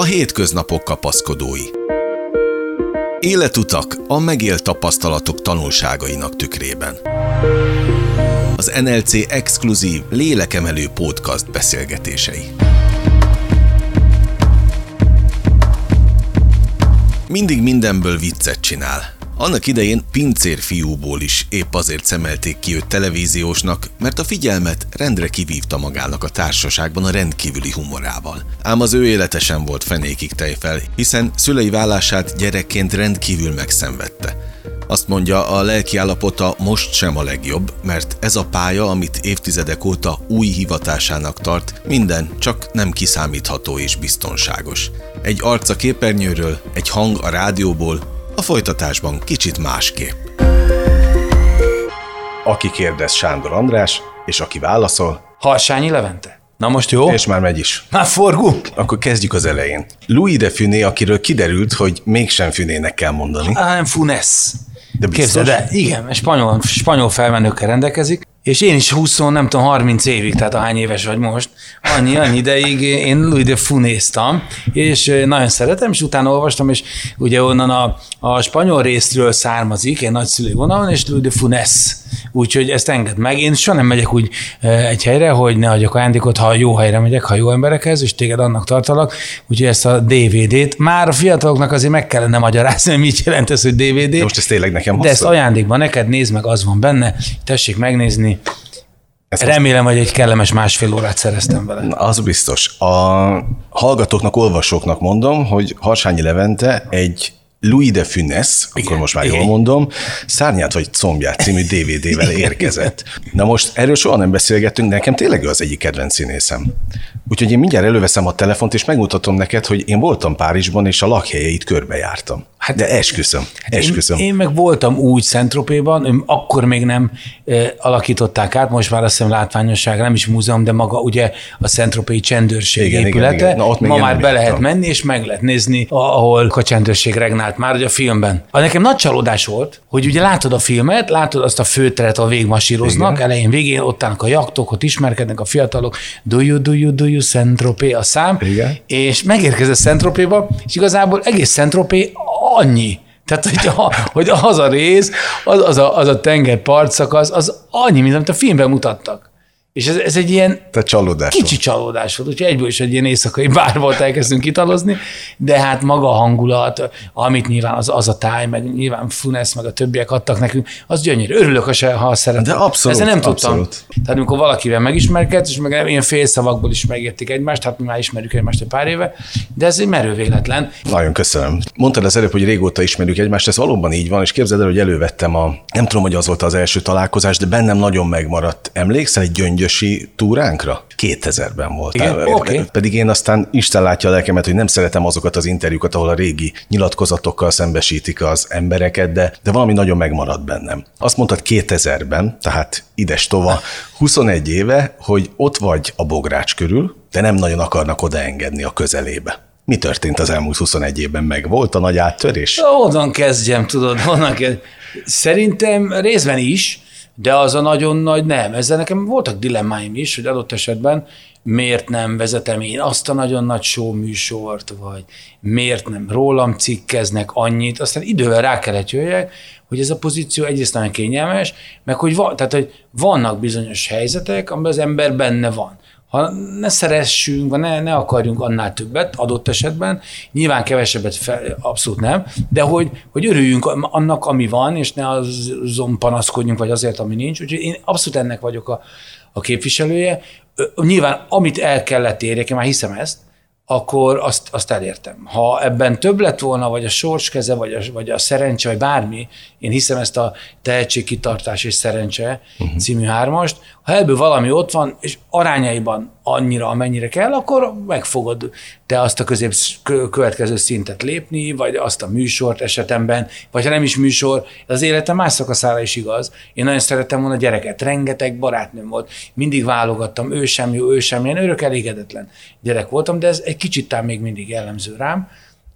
A hétköznapok kapaszkodói. Életutak a megélt tapasztalatok tanulságainak tükrében. Az NLC exkluzív lélekemelő podcast beszélgetései. Mindig mindenből viccet csinál. Annak idején pincér fiúból is épp azért szemelték ki őt televíziósnak, mert a figyelmet rendre kivívta magának a társaságban a rendkívüli humorával. Ám az ő élete sem volt fenékig tejfel, hiszen szülei vállását gyerekként rendkívül megszenvedte. Azt mondja, a lelki állapota most sem a legjobb, mert ez a pálya, amit évtizedek óta új hivatásának tart, minden csak nem kiszámítható és biztonságos. Egy arc a képernyőről, egy hang a rádióból, a folytatásban kicsit másképp. Aki kérdez Sándor András, és aki válaszol, Harsányi Levente. Na most jó? és már megy is. Már forgunk? Akkor kezdjük az elején. Louis de Funé, akiről kiderült, hogy mégsem Funének kell mondani. Ah, nem Funes. De biztos? Képzeld el, igen, spanyol, spanyol felmenőkkel rendelkezik, és én is 20, nem tudom, 30 évig, tehát ahány éves vagy most, annyi, annyi ideig én Louis de Funéztam, és nagyon szeretem, és utána olvastam, és ugye onnan a, a spanyol részről származik, én nagyszülő vonalon, és Louis de Funes. Úgyhogy ezt enged meg. Én soha nem megyek úgy egy helyre, hogy ne adjak ajándékot, ha jó helyre megyek, ha jó emberekhez, és téged annak tartalak. Úgyhogy ezt a DVD-t már a fiataloknak azért meg kellene magyarázni, hogy mit jelent ez, hogy DVD. De most ez tényleg nekem De ezt ajándékban neked nézd meg, az van benne, tessék megnézni. Ezt Remélem, hogy egy kellemes másfél órát szereztem vele. Na, Az biztos. A hallgatóknak, olvasóknak mondom, hogy Harsányi Levente egy Louis de Funes, akkor most már jól mondom, Szárnyát vagy combját című DVD-vel érkezett. Na most erről soha nem beszélgettünk, de nekem tényleg ő az egyik kedvenc színészem. Úgyhogy én mindjárt előveszem a telefont, és megmutatom neked, hogy én voltam Párizsban, és a lakhelyeit körbejártam. Hát, de esküszöm, esküszöm. Én, én meg voltam úgy Szentropéban, akkor még nem e, alakították át, most már azt hiszem látványosság, nem is múzeum, de maga ugye a Szentropéi csendőrség Igen, igen, épülete. igen. Na, ott Ma már be lehet jártam. menni, és meg lehet nézni, ahol a csendőrség regnált már, ugye a filmben. A nekem nagy csalódás volt, hogy ugye látod a filmet, látod azt a főteret, a végmasíroznak, Igen. elején, végén ott állnak a jaktok, ott ismerkednek a fiatalok, do you, do you, do you, Szentropé a szám, Igen. és megérkezett Szentropéba, és igazából egész Szentropé annyi. Tehát, hogy, a, hogy az a rész, az, az, a, az a tengerpart szakasz, az annyi, mint amit a filmben mutattak. És ez, ez egy ilyen Te csalódás kicsi csalódás volt, úgyhogy egyből is egy ilyen éjszakai bár volt, elkezdtünk kitalozni, de hát maga a hangulat, amit nyilván az, az a táj, meg nyilván Funes, meg a többiek adtak nekünk, az gyönyörű. Örülök, ha, ha szeretem. De abszolút, Ezzel nem tudtam. abszolút. Tehát amikor valakivel megismerkedsz, és meg ilyen félszavakból is megértik egymást, hát mi már ismerjük egymást egy pár éve, de ez egy merő véletlen. Nagyon köszönöm. Mondtad az előbb, hogy régóta ismerjük egymást, ez valóban így van, és képzeld el, hogy elővettem a, nem tudom, hogy az volt az első találkozás, de bennem nagyon megmaradt. Emlékszel egy gyöngyösi túránkra? 2000-ben volt. Igen? Oké. Pedig én aztán Isten látja a lelkemet, hogy nem szeretem azokat az interjúkat, ahol a régi nyilatkozatokkal szembesítik az embereket, de, de valami nagyon megmaradt bennem. Azt mondtad 2000-ben, tehát ides tova, 21 éve, hogy ott vagy a bogrács körül, de nem nagyon akarnak odaengedni a közelébe. Mi történt az elmúlt 21 évben? Meg volt a nagy áttörés? Onnan kezdjem, tudod, onnan kezd. Szerintem részben is, de az a nagyon nagy nem. Ezzel nekem voltak dilemmáim is, hogy adott esetben miért nem vezetem én azt a nagyon nagy show műsort, vagy miért nem rólam cikkeznek annyit. Aztán idővel rá kellett jöjjek, hogy ez a pozíció egyrészt nagyon kényelmes, meg hogy, van, tehát, hogy vannak bizonyos helyzetek, amiben az ember benne van ha ne szeressünk, vagy ne, ne akarjunk annál többet adott esetben, nyilván kevesebbet fel, abszolút nem, de hogy, hogy örüljünk annak, ami van, és ne azon panaszkodjunk, vagy azért, ami nincs. Úgyhogy én abszolút ennek vagyok a, a képviselője. Nyilván, amit el kellett érjek, én már hiszem ezt, akkor azt, azt elértem. Ha ebben több lett volna, vagy a sorskeze, vagy a, vagy a szerencse, vagy bármi, én hiszem ezt a tehetségkitartás és szerencse uh-huh. című hármast, ha ebből valami ott van, és arányaiban annyira, amennyire kell, akkor meg fogod te azt a közép kö- következő szintet lépni, vagy azt a műsort esetemben, vagy ha nem is műsor, ez az életem más szakaszára is igaz. Én nagyon szerettem volna gyereket, rengeteg barátnőm volt, mindig válogattam, ő sem jó, ő sem, ilyen örök elégedetlen gyerek voltam, de ez egy kicsit még mindig jellemző rám,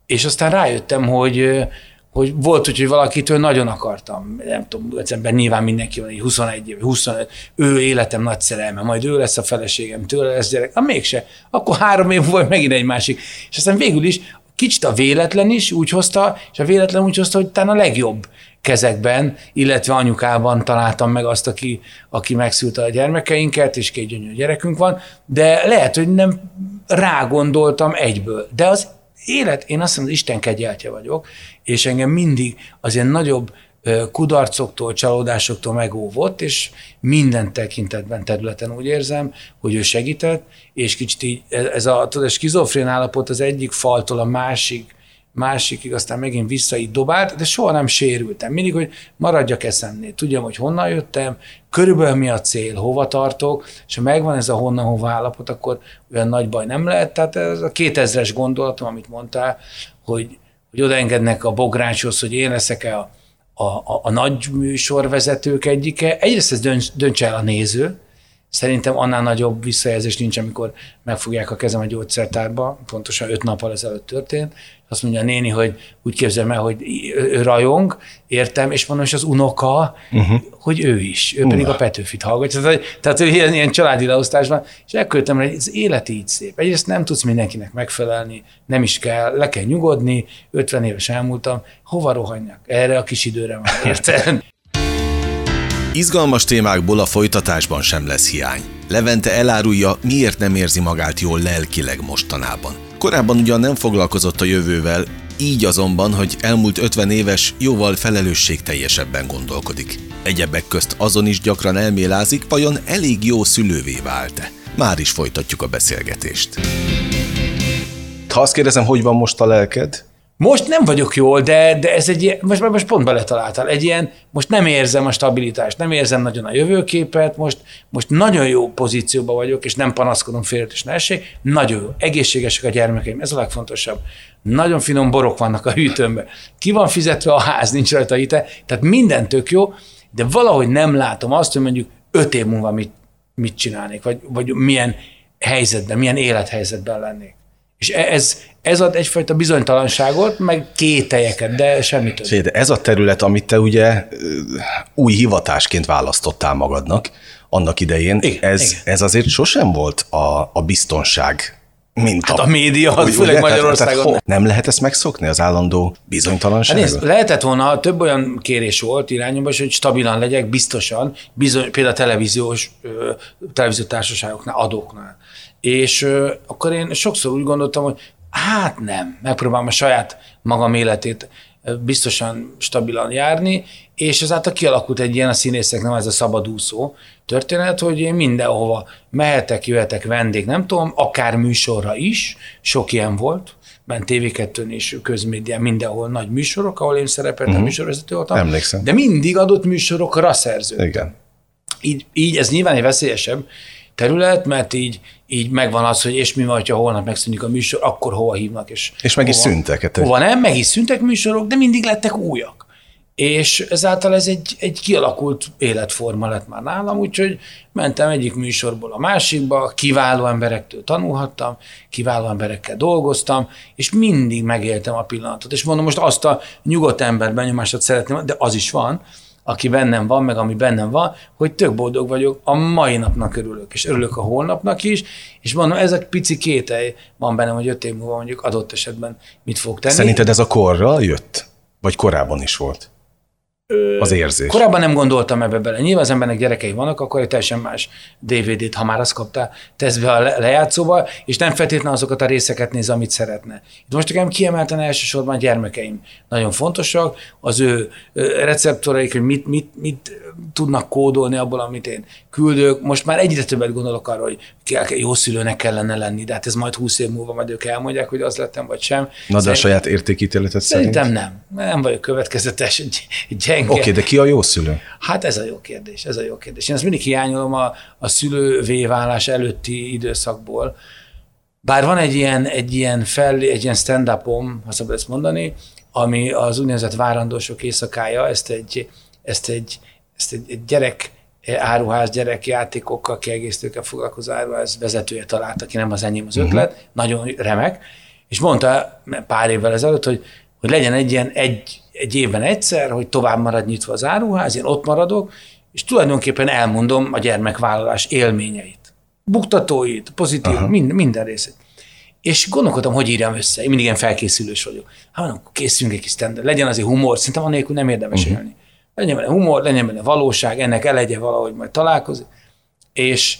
és aztán rájöttem, hogy, hogy volt úgy, hogy valakitől nagyon akartam, nem tudom, egyszerűen nyilván mindenki van, 21 év, 25, ő életem nagy szerelme, majd ő lesz a feleségem, tőle lesz gyerek, ah, mégse. Akkor három év volt megint egy másik. És aztán végül is kicsit a véletlen is úgy hozta, és a véletlen úgy hozta, hogy talán a legjobb kezekben, illetve anyukában találtam meg azt, aki, aki megszülte a gyermekeinket, és két gyönyörű gyerekünk van, de lehet, hogy nem rágondoltam egyből. De az élet, én azt mondom, hogy Isten kegyeltje vagyok, és engem mindig az ilyen nagyobb kudarcoktól, csalódásoktól megóvott, és minden tekintetben, területen úgy érzem, hogy ő segített, és kicsit így ez a, tudod, skizofrén állapot az egyik faltól a másik másikig, aztán megint vissza így dobált, de soha nem sérültem. Mindig, hogy maradjak eszemnél. Tudjam, hogy honnan jöttem, körülbelül mi a cél, hova tartok, és ha megvan ez a honnan hova állapot, akkor olyan nagy baj nem lehet. Tehát ez a 2000-es gondolatom, amit mondtál, hogy, hogy odaengednek a bográcshoz, hogy én leszek-e a, a, a, a nagy műsorvezetők egyike. Egyrészt ez dönts, dönts el a néző, Szerintem annál nagyobb visszajelzés nincs, amikor megfogják a kezem a gyógyszertárba, pontosan öt nappal ezelőtt történt, azt mondja a néni, hogy úgy képzelem el, hogy ő rajong, értem, és mondom, és az unoka, uh-huh. hogy ő is, ő pedig uh. a Petőfit hallgatja. Tehát, tehát ilyen, ilyen családi leosztásban, és elköltem, hogy az élet így szép. Egyrészt nem tudsz mindenkinek megfelelni, nem is kell, le kell nyugodni, 50 éves elmúltam, hova rohanjak? Erre a kis időre van, érted? Izgalmas témákból a folytatásban sem lesz hiány. Levente elárulja, miért nem érzi magát jól lelkileg mostanában. Korábban ugyan nem foglalkozott a jövővel, így azonban, hogy elmúlt 50 éves, jóval felelősségteljesebben gondolkodik. Egyebek közt azon is gyakran elmélázik, vajon elég jó szülővé vált-e. Már is folytatjuk a beszélgetést. Ha azt kérdezem, hogy van most a lelked, most nem vagyok jól, de, de ez egy ilyen, most, most pont beletaláltál, egy ilyen, most nem érzem a stabilitást, nem érzem nagyon a jövőképet, most, most nagyon jó pozícióban vagyok, és nem panaszkodom félret és nehézség, nagyon jó, egészségesek a gyermekeim, ez a legfontosabb. Nagyon finom borok vannak a hűtőmben. Ki van fizetve a ház, nincs rajta ite, tehát minden tök jó, de valahogy nem látom azt, hogy mondjuk öt év múlva mit, mit csinálnék, vagy, vagy milyen helyzetben, milyen élethelyzetben lennék. És e- ez, ez ad egyfajta bizonytalanságot, meg kételyeket, de semmi több. Ez a terület, amit te ugye új hivatásként választottál magadnak annak idején, igen, ez, igen. ez azért sosem volt a, a biztonság mint hát a, a média, az úgy, főleg Magyarországon. Tehát, tehát, nem lehet ezt megszokni, az állandó bizonytalanságot? Hát nézd, lehetett volna, több olyan kérés volt irányomban, hogy stabilan legyek, biztosan, bizony, például a televíziós, televíziós társaságoknál, adóknál. És akkor én sokszor úgy gondoltam, hogy hát nem, megpróbálom a saját magam életét biztosan stabilan járni, és ezáltal kialakult egy ilyen a színészek, nem ez a szabadúszó történet, hogy én mindenhova mehetek, jöhetek vendég, nem tudom, akár műsorra is, sok ilyen volt, bent TV2-n és közmédián mindenhol nagy műsorok, ahol én szerepeltem, uh-huh. műsorvezető voltam. Emlékszem. De mindig adott műsorokra szerződtem. Igen. Így, így ez nyilván egy veszélyesebb, terület, mert így, így megvan az, hogy és mi van, ha holnap megszűnik a műsor, akkor hova hívnak. És, és meg hova, is szűntek. Hova nem, meg is szűntek műsorok, de mindig lettek újak. És ezáltal ez egy, egy kialakult életforma lett már nálam, úgyhogy mentem egyik műsorból a másikba, kiváló emberektől tanulhattam, kiváló emberekkel dolgoztam, és mindig megéltem a pillanatot. És mondom, most azt a nyugodt ember benyomását szeretném, de az is van, aki bennem van, meg ami bennem van, hogy tök boldog vagyok, a mai napnak örülök, és örülök a holnapnak is, és mondom, ez egy pici kételj van bennem, hogy öt év múlva mondjuk adott esetben mit fog tenni. Szerinted ez a korral jött? Vagy korábban is volt? Az érzés. Korábban nem gondoltam ebbe bele. Nyilván az embernek gyerekei vannak, akkor egy teljesen más DVD-t, ha már azt kaptál, tesz be a lejátszóba, és nem feltétlenül azokat a részeket néz, amit szeretne. Itt most nekem kiemelten elsősorban a gyermekeim nagyon fontosak, az ő receptoraik, hogy mit, mit, mit tudnak kódolni abból, amit én küldök. Most már egyre többet gondolok arra, hogy jó szülőnek kellene lenni, de hát ez majd húsz év múlva majd ők elmondják, hogy az lettem, vagy sem. Na, de a saját értékítéletet szerint? Szerintem nem. Nem vagyok következetes, gyenge. Oké, okay, de ki a jó szülő? Hát ez a jó kérdés, ez a jó kérdés. Én ezt mindig hiányolom a, a szülővé válás előtti időszakból. Bár van egy ilyen, egy ilyen, fel, egy ilyen stand-upom, ha szabad ezt mondani, ami az úgynevezett várandósok éjszakája, ezt egy, ezt egy, ezt egy, egy gyerek áruház gyerekjátékokkal, kiegészítőkkel foglalkozó áruház vezetője talált, aki nem az enyém az ötlet, uh-huh. nagyon remek, és mondta pár évvel ezelőtt, hogy hogy legyen egy ilyen egy, egy évben egyszer, hogy tovább marad nyitva az áruház, én ott maradok, és tulajdonképpen elmondom a gyermekvállalás élményeit. Buktatóit, pozitív, mind, minden részét. És gondolkodtam, hogy írjam össze. Én mindig ilyen felkészülős vagyok. Hát akkor készüljünk egy kis stand legyen azért humor, szerintem anélkül nem érdemes uh-huh. élni. Legyen benne humor, legyen benne valóság, ennek elegye valahogy majd találkozni. És,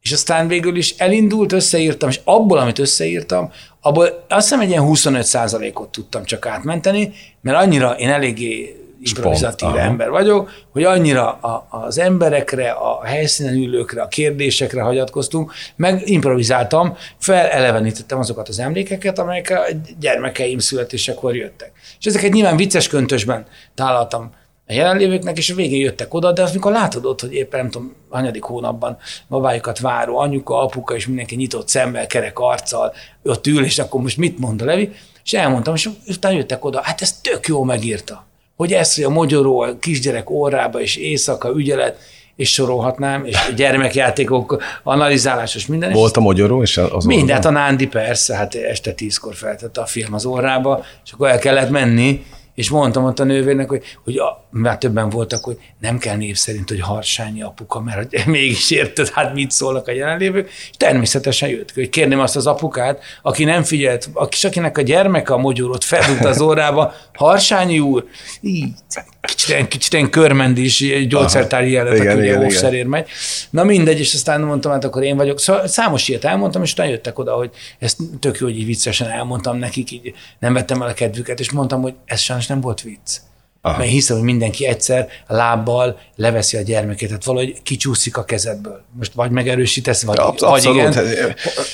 és aztán végül is elindult, összeírtam, és abból, amit összeírtam, abból azt hiszem egy ilyen 25% ot tudtam csak átmenteni, mert annyira én eléggé improvizatív Spont, ember vagyok, hogy annyira a, az emberekre, a helyszínen ülőkre, a kérdésekre hagyatkoztunk, meg improvizáltam, felelevenítettem azokat az emlékeket, amelyek a gyermekeim születésekor jöttek. És ezeket nyilván vicces köntösben tálaltam a jelenlévőknek, és a végén jöttek oda, de amikor látod ott, hogy éppen nem tudom, hanyadik hónapban babájukat váró anyuka, apuka, és mindenki nyitott szemmel, kerek arccal, ott ül, és akkor most mit mond a Levi? És elmondtam, és utána jöttek oda, hát ez tök jó megírta hogy ezt, hogy a magyaró a kisgyerek órába és éjszaka ügyelet, és sorolhatnám, és gyermekjátékok, analizálásos minden. Volt a magyaró és az Mindent a Nándi persze, hát este tízkor feltette a film az órába, és akkor el kellett menni, és mondtam ott a nővérnek, hogy, hogy a, már többen voltak, hogy nem kell név szerint, hogy Harsányi apuka, mert hogy mégis érted, hát mit szólnak a jelenlévők, és természetesen jött, hogy kérném azt az apukát, aki nem figyelt, aki, akinek a gyermeke a mogyórót feldugta az órába, Harsányi úr, így, kicsit, kicsit körmendis gyógyszertári jelet, aki igen, óvszerér megy. Na mindegy, és aztán mondtam, hát akkor én vagyok. Szóval számos ilyet elmondtam, és utána jöttek oda, hogy ezt tök jó, hogy így viccesen elmondtam nekik, így nem vettem el a kedvüket, és mondtam, hogy ez sajnos nem volt vicc. Aha. Mert hiszem, hogy mindenki egyszer a lábbal leveszi a gyermekét, tehát valahogy kicsúszik a kezedből. Most vagy megerősítesz, vagy, ja, vagy igen.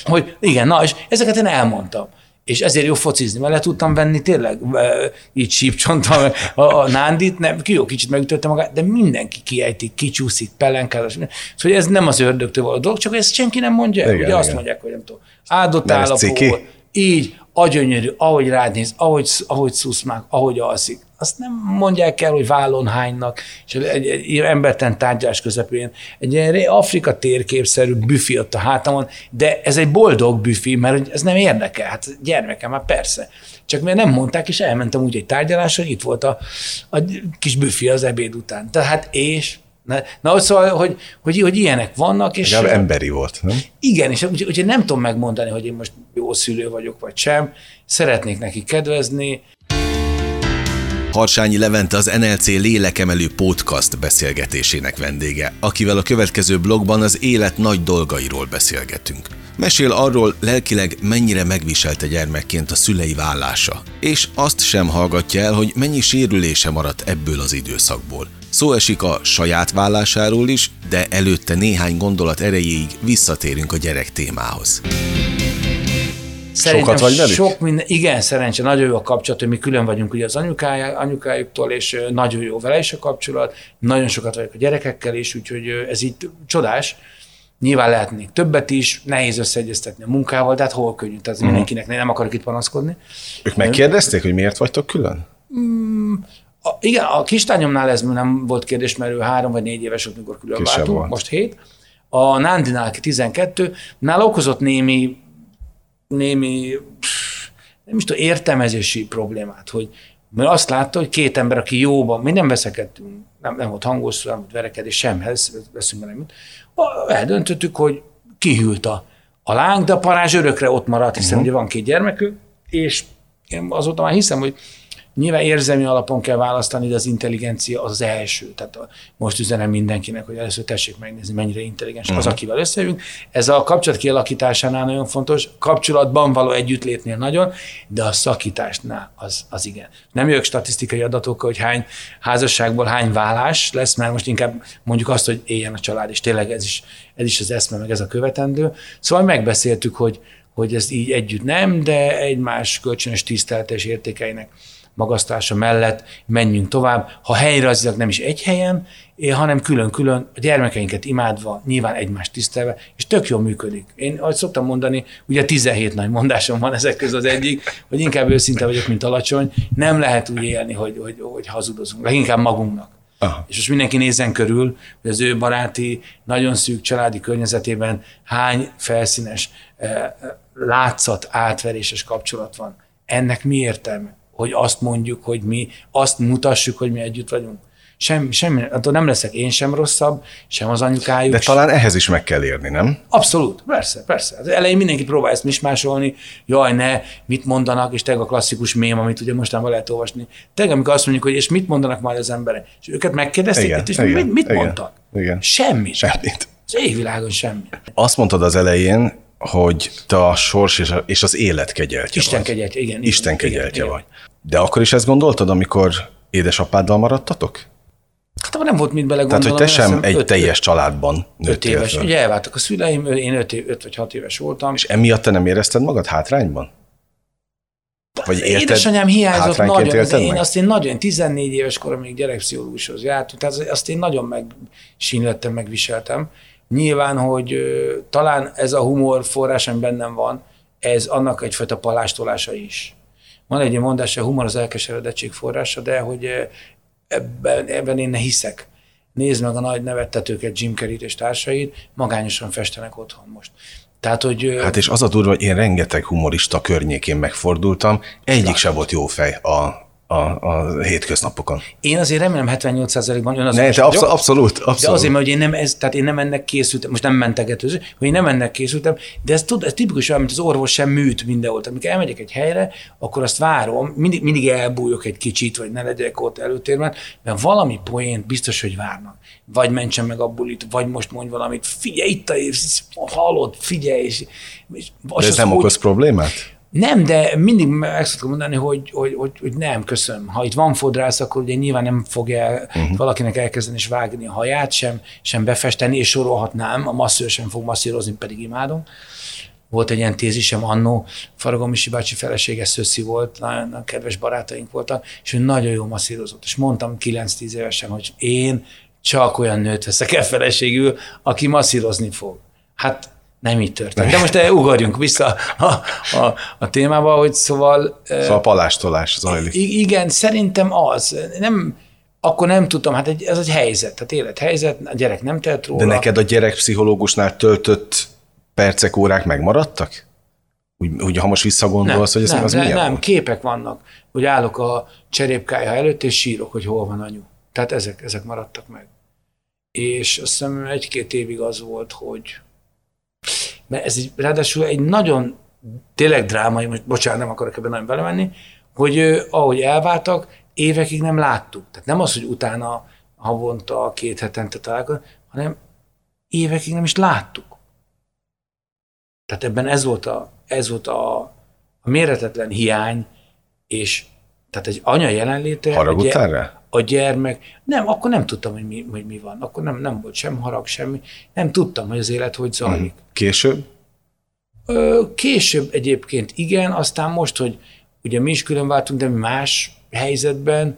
Hogy igen, na, és ezeket én elmondtam és ezért jó focizni, mert le tudtam venni tényleg így sípcsontam a, a nándit, nem, ki jó kicsit megütötte magát, de mindenki kiejtik, kicsúszik, pelenkál, szóval hogy ez nem az ördögtől való dolog, csak ezt senki nem mondja, igen, ugye igen. azt mondják, hogy nem tudom, áldott állapot, így, agyönyörű, ahogy rád néz, ahogy, ahogy szuszmák, ahogy alszik. Azt nem mondják el, hogy vállon hánynak, és egy, egy emberten tárgyás közepén egy ilyen Afrika térképszerű büfi ott a hátamon, de ez egy boldog büfi, mert ez nem érdekel. Hát gyermekem, már persze. Csak mert nem mondták, és elmentem úgy egy tárgyalásra, hogy itt volt a, a kis büfi az ebéd után. Tehát és Na, na szóval, hogy, hogy, hogy ilyenek vannak. És Legalább emberi volt, nem? Igen, és úgy, úgy nem tudom megmondani, hogy én most jó szülő vagyok, vagy sem. Szeretnék neki kedvezni. Harsányi Levente az NLC lélekemelő podcast beszélgetésének vendége, akivel a következő blogban az élet nagy dolgairól beszélgetünk. Mesél arról lelkileg mennyire megviselte gyermekként a szülei vállása, és azt sem hallgatja el, hogy mennyi sérülése maradt ebből az időszakból. Szó esik a saját vállásáról is, de előtte néhány gondolat erejéig visszatérünk a gyerek témához. Szerintem Sokat vagy velük? Sok minden, igen, szerencsé, nagyon jó a kapcsolat, hogy mi külön vagyunk ugye az anyukája, anyukájuktól, és nagyon jó vele is a kapcsolat, nagyon sokat vagyok a gyerekekkel is, úgyhogy ez így csodás. Nyilván lehetnék többet is, nehéz összeegyeztetni a munkával, de hát hol könnyű, tehát uh-huh. mindenkinek nem akarok itt panaszkodni. Ők megkérdezték, hogy miért vagytok külön? Mm, a, igen, a kislányomnál ez nem volt kérdés, mert ő három vagy négy éves volt, mikor külön Kisebb váltunk, volt. most hét. A Nándinál 12, nála okozott némi, némi nem is tudom, értelmezési problémát, hogy mert azt látta, hogy két ember, aki jóban, mi nem veszekedtünk, nem, nem volt hangos, nem volt verekedés, semhez, veszünk nem eldöntöttük, hogy kihűlt a, a láng, de a parázs örökre ott maradt, hiszen uh-huh. ugye van két gyermekük, és én azóta már hiszem, hogy Nyilván érzelmi alapon kell választani, de az intelligencia az, az első. Tehát most üzenem mindenkinek, hogy először tessék megnézni, mennyire intelligens uh-huh. az, mhm. akivel összejövünk. Ez a kapcsolat kialakításánál nagyon fontos, kapcsolatban való együttlétnél nagyon, de a szakításnál az, az igen. Nem jövök statisztikai adatokkal, hogy hány házasságból hány vállás lesz, mert most inkább mondjuk azt, hogy éljen a család, és tényleg ez is, ez is az eszme, meg ez a követendő. Szóval megbeszéltük, hogy, hogy ez így együtt nem, de egymás kölcsönös tiszteletes értékeinek magasztása mellett menjünk tovább, ha helyrajzilag nem is egy helyen, hanem külön-külön a gyermekeinket imádva, nyilván egymást tisztelve, és tök jól működik. Én, ahogy szoktam mondani, ugye 17 nagy mondásom van ezek közül az egyik, hogy inkább őszinte vagyok, mint alacsony, nem lehet úgy élni, hogy, hogy, hogy hazudozunk, leginkább magunknak. Aha. És most mindenki nézzen körül, hogy az ő baráti, nagyon szűk családi környezetében hány felszínes, eh, látszat, átveréses kapcsolat van. Ennek mi értelme? Hogy azt mondjuk, hogy mi, azt mutassuk, hogy mi együtt vagyunk. Sem, semmi, attól nem leszek én sem rosszabb, sem az anyukájuk. De talán ehhez is meg kell érni, nem? Abszolút, persze, persze. Az elején mindenki próbál ezt mismásolni, jaj, ne, mit mondanak, és teg a klasszikus mém, amit ugye mostanában lehet olvasni. Teg, amikor azt mondjuk, hogy és mit mondanak majd az emberek. És őket megkérdezték, igen, és igen, mit, mit igen, mondtak? Igen. Semmit. Semmit. Az égvilágon semmi. Azt mondtad az elején, hogy te a sors és, a, és az élet kegyeltje Isten vagy. kegyeltje, igen. Isten igen, kegyeltje igen, vagy. De akkor is ezt gondoltad, amikor édesapáddal maradtatok? Hát nem volt mit belegondolni. Tehát, hogy te sem egy öt, teljes családban Öt éves. Föl. Ugye elváltak a szüleim, én öt, év, öt vagy hat éves voltam. És emiatt te nem érezted magad hátrányban? Vagy érted, Édesanyám hiányzott nagyon. Az én, azt én nagyon, 14 éves koromig gyerekpszichológushoz jártunk, tehát azt én nagyon megsínlettem, megviseltem. Nyilván, hogy talán ez a humor forrás, ami bennem van, ez annak egyfajta palástolása is. Van egy mondás, a humor az elkeseredettség forrása, de hogy ebben, ebben én ne hiszek. Nézd meg a nagy nevettetőket, Jim Carrey és társait, magányosan festenek otthon most. Tehát, hogy, hát és az a durva, hogy én rengeteg humorista környékén megfordultam, egyik se volt jó fej a, a, a hétköznapokon. Én azért remélem 78%-ban ön az ne, te absz- abszolút, abszolút. De azért, mert hogy én nem, ez, tehát én nem ennek készültem, most nem mentegetőző, hogy én nem ennek készültem, de ez, tud, ez tipikus olyan, mint az orvos sem műt mindenhol. Amikor elmegyek egy helyre, akkor azt várom, mindig, mindig elbújok egy kicsit, vagy ne legyek ott előtérben, mert valami poént biztos, hogy várnak. Vagy mentsen meg a bulit, vagy most mondj valamit, figyelj, itt a, hallod, figyelj. És, és de ez nem okoz problémát? Nem, de mindig meg szoktam mondani, hogy, hogy, hogy, hogy nem, köszönöm. Ha itt van fodrász, akkor ugye nyilván nem fogja uh-huh. valakinek elkezdeni és vágni a haját, sem, sem befesteni, és sorolhatnám, a masszőr sem fog masszírozni, pedig imádom. Volt egy ilyen tézisem annó, Faragó Misi bácsi felesége Szöszi volt, nagyon, nagyon kedves barátaink voltak, és ő nagyon jó masszírozott. És mondtam 9-10 évesen, hogy én csak olyan nőt veszek el feleségül, aki masszírozni fog. Hát nem így történt. De most ugorjunk vissza a, a, a témába, hogy szóval... Szóval a palástolás zajlik. Igen, szerintem az. Nem, akkor nem tudtam, hát egy, ez egy helyzet, tehát élethelyzet, a gyerek nem telt róla. De neked a gyerekpszichológusnál töltött percek, órák megmaradtak? Úgy, úgy ha most visszagondolsz, nem, hogy ez nem, az nem, milyen Nem, volt? képek vannak, hogy állok a cserépkája előtt, és sírok, hogy hol van anyu. Tehát ezek, ezek maradtak meg. És azt hiszem egy-két évig az volt, hogy mert ez egy, ráadásul egy nagyon tényleg drámai, most bocsánat, nem akarok ebben nagyon belemenni, hogy ahogy elváltak, évekig nem láttuk. Tehát nem az, hogy utána havonta, két hetente találkozunk, hanem évekig nem is láttuk. Tehát ebben ez volt a, ez volt a, a méretetlen hiány, és tehát egy anya jelenléte. Haragudtál rá? A gyermek. Nem, akkor nem tudtam, hogy mi, hogy mi van. Akkor nem, nem volt sem harag, semmi. Nem tudtam, hogy az élet hogy zajlik. Mhm. Később? Ö, később egyébként igen, aztán most, hogy ugye mi is külön váltunk, de mi más helyzetben,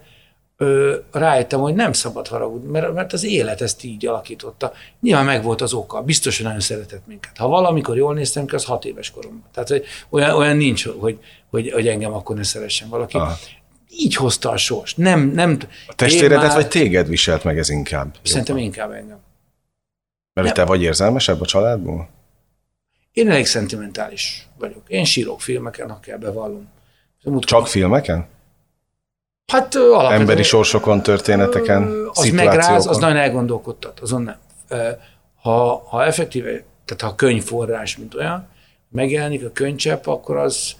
ö, rájöttem, hogy nem szabad haragudni, mert, mert az élet ezt így alakította. Nyilván meg volt az oka, biztos, hogy nagyon szeretett minket. Ha valamikor jól néztem ki, az hat éves koromban. Tehát hogy olyan, olyan nincs, hogy, hogy, hogy engem akkor ne szeressen valaki. Aha így hozta a sors. Nem, nem, a testvéredet már... vagy téged viselt meg ez inkább? Szerintem jobban. inkább engem. Mert nem. te vagy érzelmesebb a családból? Én elég szentimentális vagyok. Én sírok filmeken, ha kell bevallom. Csak filmeken? Hát alapvetően... Emberi sorsokon, történeteken, Az megráz, az nagyon elgondolkodtat, azon nem. Ha, ha effektíve, tehát ha könyvforrás, mint olyan, megjelenik a könycsepp, akkor az,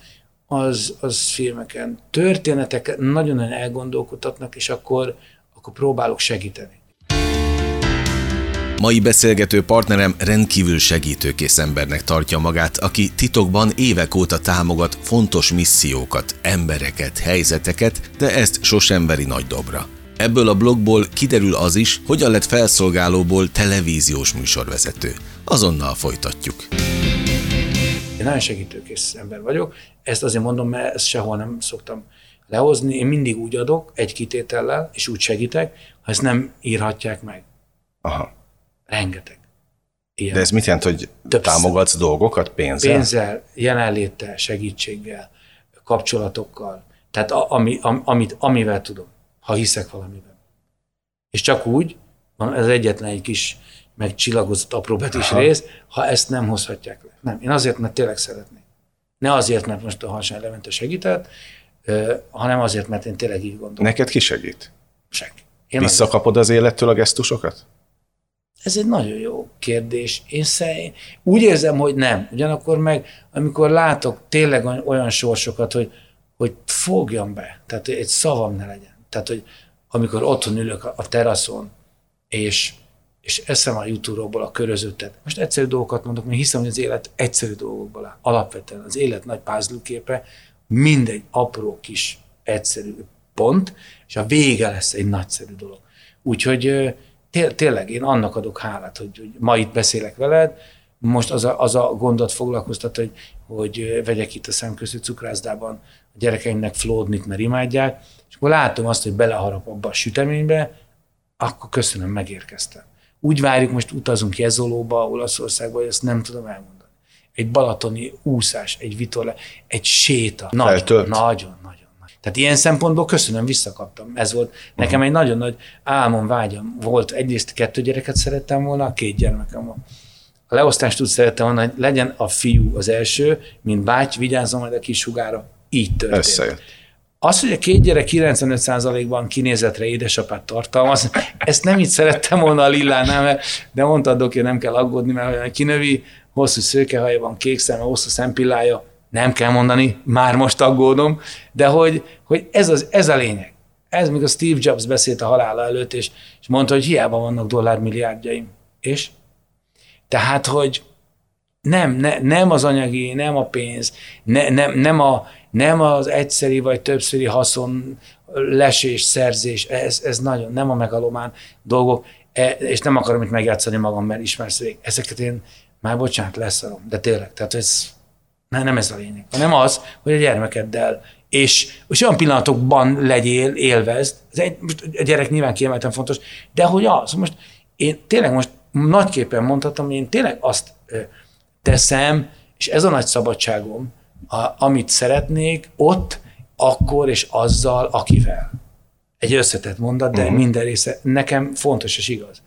az, az filmeken. Történetek nagyon-nagyon elgondolkodtatnak, és akkor, akkor próbálok segíteni. Mai beszélgető partnerem rendkívül segítőkész embernek tartja magát, aki titokban évek óta támogat fontos missziókat, embereket, helyzeteket, de ezt sosem veri nagy dobra. Ebből a blogból kiderül az is, hogyan lett felszolgálóból televíziós műsorvezető. Azonnal folytatjuk. Én nagyon segítőkész ember vagyok, ezt azért mondom, mert ezt sehol nem szoktam lehozni. Én mindig úgy adok, egy kitétellel, és úgy segítek, ha ezt nem írhatják meg. Aha. Rengeteg. Ilyen. De ez mit jelent, hogy Többször. támogatsz dolgokat pénzzel? Pénzzel, jelenléttel, segítséggel, kapcsolatokkal. Tehát a, ami, am, amit, amivel tudom, ha hiszek valamiben. És csak úgy, van ez egyetlen egy kis megcsillagozott apró betűs rész, ha ezt nem hozhatják le. Nem, én azért, mert tényleg szeretnék. Ne azért, mert most a Harsányi Levente segített, hanem azért, mert én tényleg így gondolom. Neked ki segít? Senki. Én Visszakapod az élettől a gesztusokat? Ez egy nagyon jó kérdés. Én szerint úgy érzem, hogy nem. Ugyanakkor meg, amikor látok tényleg olyan sorsokat, hogy, hogy fogjam be, tehát egy szavam ne legyen. Tehát, hogy amikor otthon ülök a teraszon, és, és eszem a YouTube-ról a körözöttet. Most egyszerű dolgokat mondok, mert hiszem, hogy az élet egyszerű dolgokból áll. Alapvetően az élet nagy pázlőképe, mindegy apró kis egyszerű pont, és a vége lesz egy nagyszerű dolog. Úgyhogy té- tényleg én annak adok hálát, hogy, hogy ma itt beszélek veled, most az a, az a gondot foglalkoztat, hogy, hogy vegyek itt a szemközű cukrászdában a gyerekeimnek flódnit, mert imádják, és akkor látom azt, hogy beleharap abba a süteménybe, akkor köszönöm, megérkeztem. Úgy várjuk, most utazunk Jezolóba, Olaszországba, hogy ezt nem tudom elmondani. Egy balatoni úszás, egy vitorle, egy séta. Nagyon, nagyon, nagyon. Tehát ilyen szempontból köszönöm, visszakaptam. Ez volt nekem egy nagyon nagy álmom, vágyam volt. Egyrészt kettő gyereket szerettem volna, két gyermekem van. A leosztást úgy szerettem volna, hogy legyen a fiú az első, mint báty, vigyázzon majd a kis sugára. Így történt. Összejött. Az, hogy a két gyerek 95%-ban kinézetre édesapát tartalmaz, ezt nem így szerettem volna a Lillánál, mert, de mondta doki, nem kell aggódni, mert olyan kinövi, hosszú szőkehaja van, kék szeme, hosszú szempillája, nem kell mondani, már most aggódom, de hogy, hogy ez, az, ez a lényeg. Ez, a Steve Jobs beszélt a halála előtt, és, és mondta, hogy hiába vannak dollármilliárdjaim. És? Tehát, hogy nem, ne, nem az anyagi, nem a pénz, ne, nem, nem, a, nem az egyszeri vagy többszöri haszon lesés, szerzés, ez, ez nagyon, nem a megalomán dolgok, e, és nem akarom itt megjátszani magam, mert ismersz vég. Ezeket én már bocsánat, leszarom, de tényleg, tehát ez nem, nem ez a lényeg, hanem az, hogy a gyermekeddel és, és olyan pillanatokban legyél, élvezd, ez egy, most a gyerek nyilván kiemelten fontos, de hogy az, most én tényleg most nagyképpen mondhatom, én tényleg azt teszem, és ez a nagy szabadságom, a, amit szeretnék, ott, akkor és azzal, akivel. Egy összetett mondat, de uh-huh. minden része nekem fontos és igaz.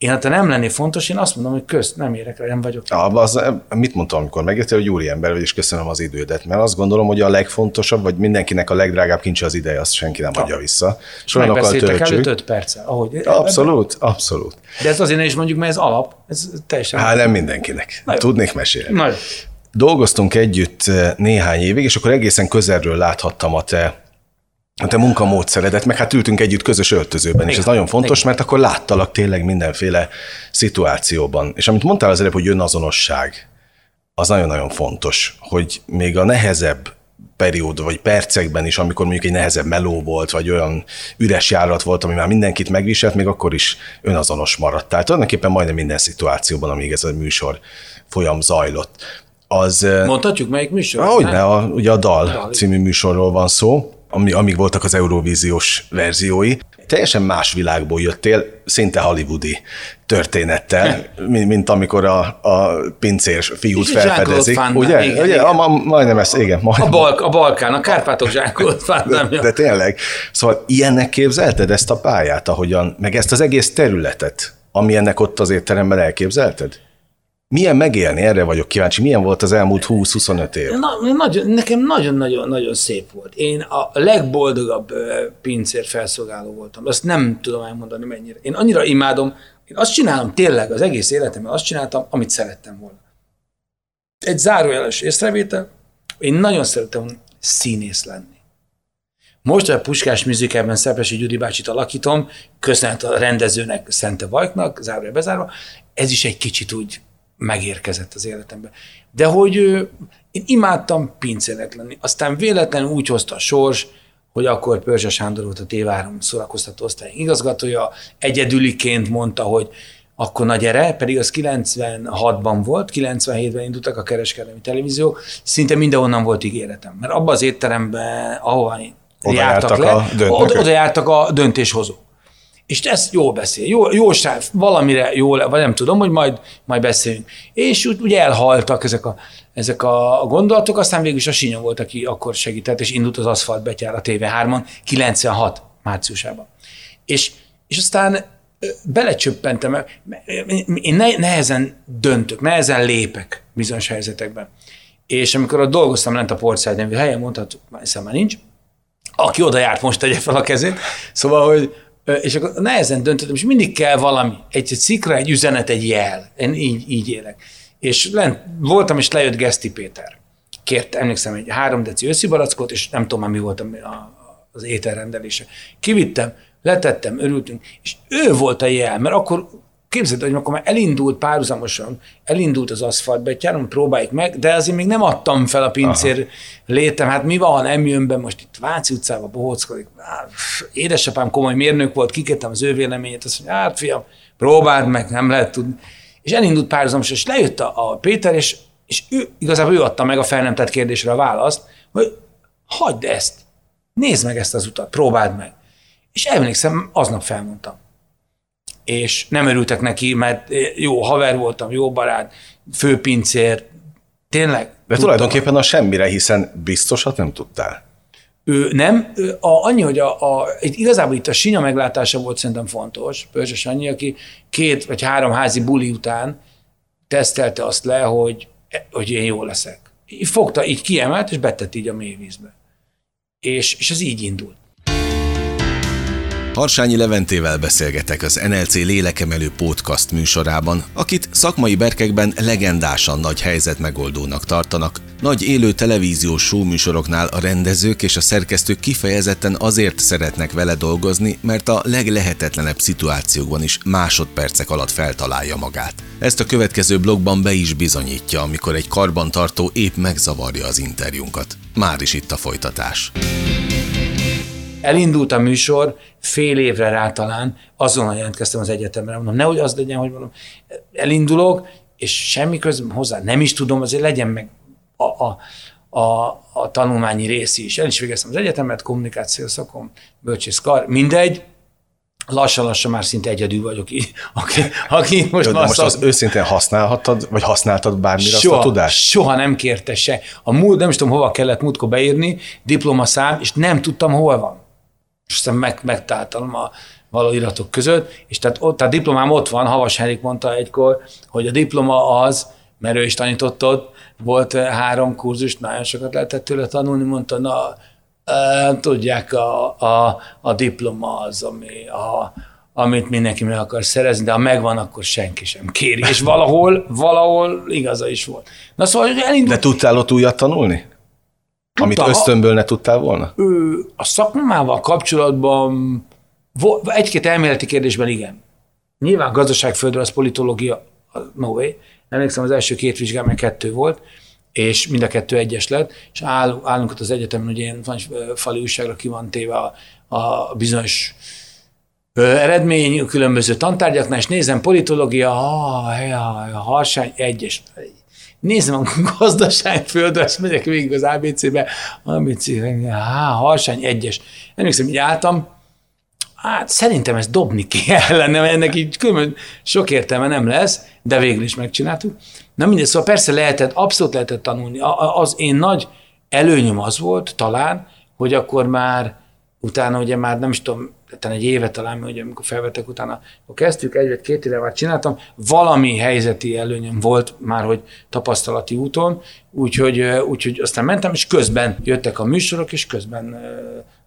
Én hát nem lenné fontos, én azt mondom, hogy közt, nem érek rá, nem vagyok. Ja, az, mit mondtam, amikor megértél, hogy úri ember vagy, és köszönöm az idődet, mert azt gondolom, hogy a legfontosabb, vagy mindenkinek a legdrágább kincs az ideje, azt senki nem adja vissza. És Megbeszéltek előtt öt perccel. Ahogy, abszolút, ebben. abszolút. De ez azért is mondjuk, mert ez alap, ez teljesen. Hát nem mindenkinek. Na Tudnék mesélni. Na Dolgoztunk együtt eh, néhány évig, és akkor egészen közelről láthattam a te a te munkamódszeredet, meg hát ültünk együtt közös öltözőben, és ez nagyon fontos, mert akkor láttalak tényleg mindenféle szituációban. És amit mondtál az előbb, hogy önazonosság, az nagyon-nagyon fontos, hogy még a nehezebb periód, vagy percekben is, amikor mondjuk egy nehezebb meló volt, vagy olyan üres járat volt, ami már mindenkit megviselt, még akkor is önazonos maradt. Tehát tulajdonképpen majdnem minden szituációban, amíg ez a műsor folyam zajlott. Az, Mondhatjuk, melyik műsor? Ahogy ne, a, ugye a Dal, Dal című műsorról van szó ami, amíg voltak az Eurovíziós verziói. Teljesen más világból jöttél, szinte hollywoodi történettel, mint, mint amikor a, a pincér fiút és felfedezik. Van, ugye? Igen, ugye? Igen. A, a, majdnem ez, igen. Majdnem. A, Balk, a Balkán, a Kárpátok zsákolt de, de tényleg. Szóval ilyennek képzelted ezt a pályát, ahogyan, meg ezt az egész területet, ami ennek ott az étteremben elképzelted? Milyen megélni? Erre vagyok kíváncsi. Milyen volt az elmúlt 20-25 év? Na, nagyon, nekem nagyon-nagyon-nagyon szép volt. Én a legboldogabb pincér felszolgáló voltam. Azt nem tudom elmondani mennyire. Én annyira imádom, én azt csinálom tényleg az egész életemben, azt csináltam, amit szerettem volna. Egy zárójeles észrevétel, én nagyon szerettem színész lenni. Most a Puskás műzikában Szepesi Gyuri bácsit alakítom, köszönet a rendezőnek, Szente Vajknak, zárója bezárva, ez is egy kicsit úgy megérkezett az életembe. De hogy én imádtam pincének lenni. Aztán véletlenül úgy hozta a sors, hogy akkor Pörzsa Sándor volt a TV3 szórakoztató osztály igazgatója, egyedüliként mondta, hogy akkor nagy gyere, pedig az 96-ban volt, 97-ben indultak a kereskedelmi televízió, szinte mindenhonnan volt ígéretem. Mert abban az étteremben, ahova jártak, jártak le, a oda, oda jártak a döntéshozók és ez jól beszél, jó, jó sáv, valamire jól, vagy nem tudom, hogy majd, majd beszélünk. És úgy, úgy elhaltak ezek a, ezek a gondolatok, aztán végül is a Sinya volt, aki akkor segített, és indult az aszfalt betyár a TV3-on 96 márciusában. És, és aztán belecsöppentem, én nehezen döntök, nehezen lépek bizonyos helyzetekben. És amikor ott dolgoztam lent a Portszágy nevű helyen, mondhatjuk, hiszen már nincs, aki oda járt, most tegye fel a kezét. Szóval, hogy és akkor nehezen döntöttem, és mindig kell valami, egy, egy egy üzenet, egy jel. Én így, így élek. És lent, voltam, és lejött Geszti Péter. Kért, emlékszem, egy három deci összibarackot, és nem tudom már mi volt a, a, az ételrendelése. Kivittem, letettem, örültünk, és ő volt a jel, mert akkor képzeld, hogy akkor már elindult párhuzamosan, elindult az aszfaltbetyáron, próbáljuk meg, de azért még nem adtam fel a pincér Aha. létem. Hát mi van, ha nem jön be, most itt Váci utcába bohóckodik. Édesapám komoly mérnök volt, kikértem az ő véleményét, azt mondja, hát fiam, próbáld meg, nem lehet tudni. És elindult párhuzamosan, és lejött a, a Péter, és, és ő, igazából ő adta meg a fel nem tett kérdésre a választ, hogy hagyd ezt, nézd meg ezt az utat, próbáld meg. És emlékszem, aznap felmondtam és nem örültek neki, mert jó haver voltam, jó barát, főpincér, tényleg. De tudtam. tulajdonképpen a semmire, hiszen biztosat nem tudtál. Ő nem, a, annyi, hogy a, a, igazából itt a sinya meglátása volt szerintem fontos, Pörzsös annyi, aki két vagy három házi buli után tesztelte azt le, hogy, hogy én jó leszek. Így fogta, így kiemelt, és betett így a mélyvízbe. És, és ez így indult. Harsányi Leventével beszélgetek az NLC Lélekemelő Podcast műsorában, akit szakmai berkekben legendásan nagy helyzet megoldónak tartanak. Nagy élő televíziós showműsoroknál a rendezők és a szerkesztők kifejezetten azért szeretnek vele dolgozni, mert a leglehetetlenebb szituációkban is másodpercek alatt feltalálja magát. Ezt a következő blogban be is bizonyítja, amikor egy karbantartó épp megzavarja az interjúnkat. Már is itt a folytatás. Elindult a műsor, fél évre rá talán, azonnal jelentkeztem az egyetemre, mondom, nehogy az legyen, hogy mondom, elindulok, és semmi közben hozzá nem is tudom, azért legyen meg a, a, a, a tanulmányi rész is. El is végeztem az egyetemet, kommunikáció szakom, bölcsész kar, mindegy, lassan-lassan már szinte egyedül vagyok, aki, aki most Jó, most az őszintén használhattad, vagy használtad bármire soha, azt a tudást? Soha nem kérte se. A múlt, nem is tudom, hova kellett múltkor beírni, diplomaszám, és nem tudtam, hol van és aztán meg, megtaláltam a való iratok között, és tehát, ott, a diplomám ott van, Havas Henrik mondta egykor, hogy a diploma az, mert ő is tanított ott, volt eh, három kurzus, nagyon sokat lehetett tőle tanulni, mondta, na, e, tudják, a, a, a diploma az, ami, a, amit mindenki meg akar szerezni, de ha megvan, akkor senki sem kéri. És valahol, valahol igaza is volt. Na szóval elindult. De tudtál ott újat tanulni? Amit ösztönből ne tudtál volna? Ő, a szakmával kapcsolatban egy-két elméleti kérdésben igen. Nyilván gazdaságföldre az politológia, no way. Emlékszem, az első két vizsgám, mert kettő volt, és mind a kettő egyes lett, és áll, állunk ott az egyetemen, hogy ilyen fali újságra ki van téve a, a bizonyos eredmény különböző tantárgyaknál, és nézem politológia, ah, a harsány egyes nézem a gazdaságföldre, azt megyek végig az ABC-be, ABC, há, harsány egyes. Emlékszem, így álltam, hát szerintem ezt dobni kellene, mert ennek így különben sok értelme nem lesz, de végül is megcsináltuk. Na mindegy, szóval persze lehetett, abszolút lehetett tanulni. Az én nagy előnyöm az volt talán, hogy akkor már utána ugye már nem is tudom, talán egy éve talán, ugye, amikor felvettek utána, akkor kezdtük, egy vagy két éve már csináltam, valami helyzeti előnyöm volt már, hogy tapasztalati úton, úgyhogy, úgyhogy aztán mentem, és közben jöttek a műsorok, és közben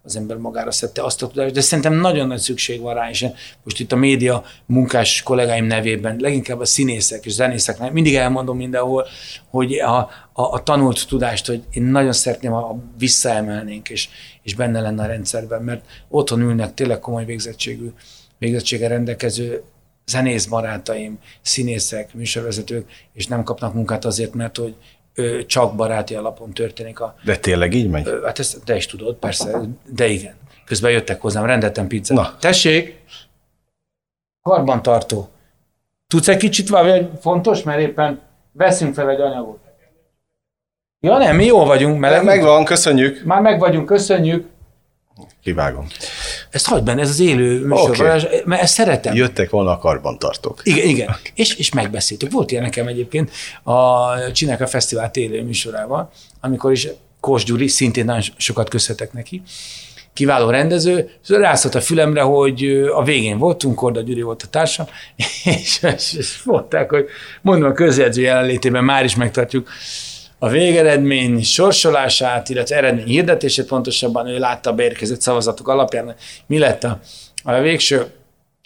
az ember magára szedte azt a tudást, de szerintem nagyon nagy szükség van rá, és most itt a média munkás kollégáim nevében, leginkább a színészek és zenészek, mindig elmondom mindenhol, hogy a, a, a tanult tudást, hogy én nagyon szeretném, ha visszaemelnénk, és, és benne lenne a rendszerben, mert otthon ülnek tényleg komoly végzettségű, végzettsége rendelkező zenész barátaim, színészek, műsorvezetők, és nem kapnak munkát azért, mert hogy csak baráti alapon történik a... De tényleg így megy? Hát ezt te is tudod, persze, de igen. Közben jöttek hozzám, rendeltem pizzát. Na. Tessék! Karbantartó. Tudsz egy kicsit valami fontos, mert éppen veszünk fel egy anyagot. Ja nem, mi jól vagyunk. Meleg megvan, köszönjük. Már meg vagyunk, köszönjük. Kivágom. Ezt hagyd benne, ez az élő műsor, okay. mert ezt szeretem. Jöttek volna a karbantartók. Igen, igen. Okay. És, és megbeszéltük. Volt ilyen nekem egyébként a Csinálk a Fesztivál élő műsorával, amikor is Kós Gyuri, szintén nagyon sokat köszönhetek neki, kiváló rendező, rászólt a fülemre, hogy a végén voltunk, Korda Gyuri volt a társam, és, és, és mondták, hogy mondom a közjegyző jelenlétében már is megtartjuk a végeredmény sorsolását, illetve eredmény hirdetését pontosabban ő látta a beérkezett szavazatok alapján, mi lett a, a végső